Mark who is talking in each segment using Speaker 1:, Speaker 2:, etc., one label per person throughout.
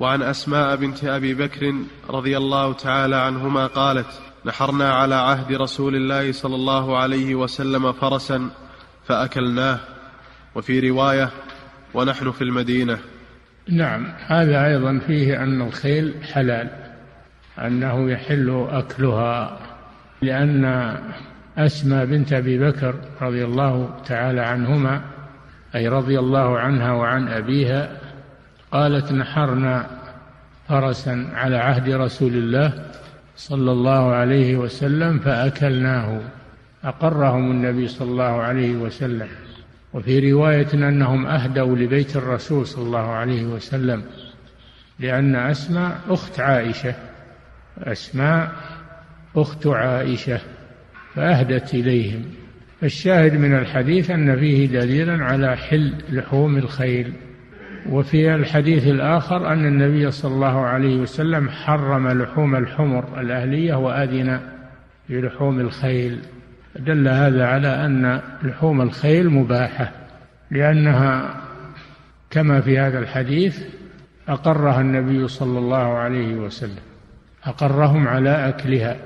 Speaker 1: وعن أسماء بنت أبي بكر رضي الله تعالى عنهما قالت نحرنا على عهد رسول الله صلى الله عليه وسلم فرسا فأكلناه. وفي رواية ونحن في المدينة.
Speaker 2: نعم هذا أيضا فيه أن الخيل حلال أنه يحل أكلها لأن أسماء بنت أبي بكر رضي الله تعالى عنهما أي رضي الله عنها وعن أبيها قالت نحرنا فرسا على عهد رسول الله صلى الله عليه وسلم فأكلناه أقرهم النبي صلى الله عليه وسلم. وفي رواية أنهم أهدوا لبيت الرسول صلى الله عليه وسلم لأن أسماء أخت عائشة أسماء أخت عائشة فأهدت إليهم. الشاهد من الحديث أن فيه دليلا على حل لحوم الخيل. وفي الحديث الآخر أن النبي صلى الله عليه وسلم حرم لحوم الحمر الأهلية وأذن بلحوم الخيل. دل هذا على أن لحوم الخيل مباحة لأنها كما في هذا الحديث أقرها النبي صلى الله عليه وسلم أقرهم على أكلها.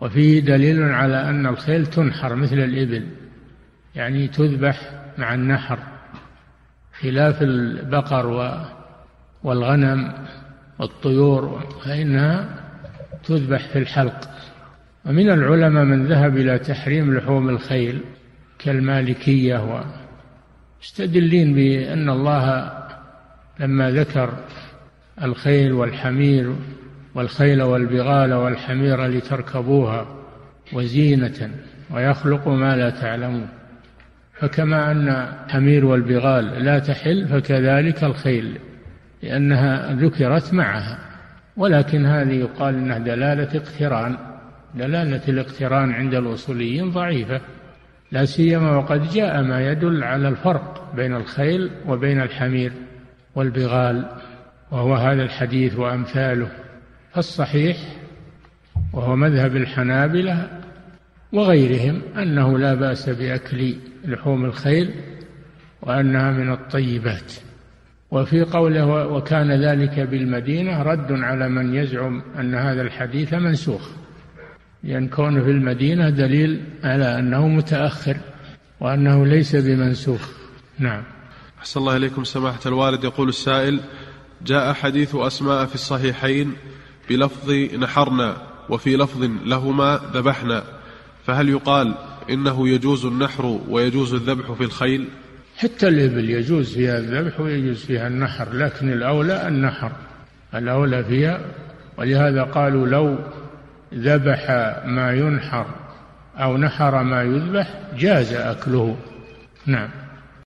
Speaker 2: وفيه دليل على أن الخيل تنحر مثل الإبل يعني تذبح مع النحر. خلاف البقر والغنم والطيور فإنها تذبح في الحلق. ومن العلماء من ذهب إلى تحريم لحوم الخيل كالمالكية مستدلين بأن الله لما ذكر الخيل والحمير والخيل والبغال والحمير لتركبوها وزينة ويخلق ما لا تعلمون. فكما أن حمير والبغال لا تحل فكذلك الخيل لأنها ذكرت معها. ولكن هذه يقال أنها دلالة اقتران. دلالة الاقتران عند الأصوليين ضعيفة. لا سيما وقد جاء ما يدل على الفرق بين الخيل وبين الحمير والبغال وهو هذا الحديث وأمثاله. فالصحيح وهو مذهب الحنابلة وغيرهم أنه لا بأس بأكل لحوم الخيل وأنها من الطيبات. وفي قوله وكان ذلك بالمدينة رد على من يزعم أن هذا الحديث منسوخ. لأن كونه في المدينة دليل على أنه متأخر وأنه ليس بمنسوخ. نعم.
Speaker 1: أحسن الله إليكم سماحة الوالد. يقول السائل جاء حديث أسماء في الصحيحين بلفظ نحرنا وفي لفظ لهما ذبحنا. فهل يقال إنه يجوز النحر ويجوز الذبح في الخيل؟
Speaker 2: حتى الإبل يجوز فيها الذبح ويجوز فيها النحر لكن الأولى النحر. الأولى فيها ولهذا قالوا لو ذبح ما ينحر أو نحر ما يذبح جاز أكله. نعم.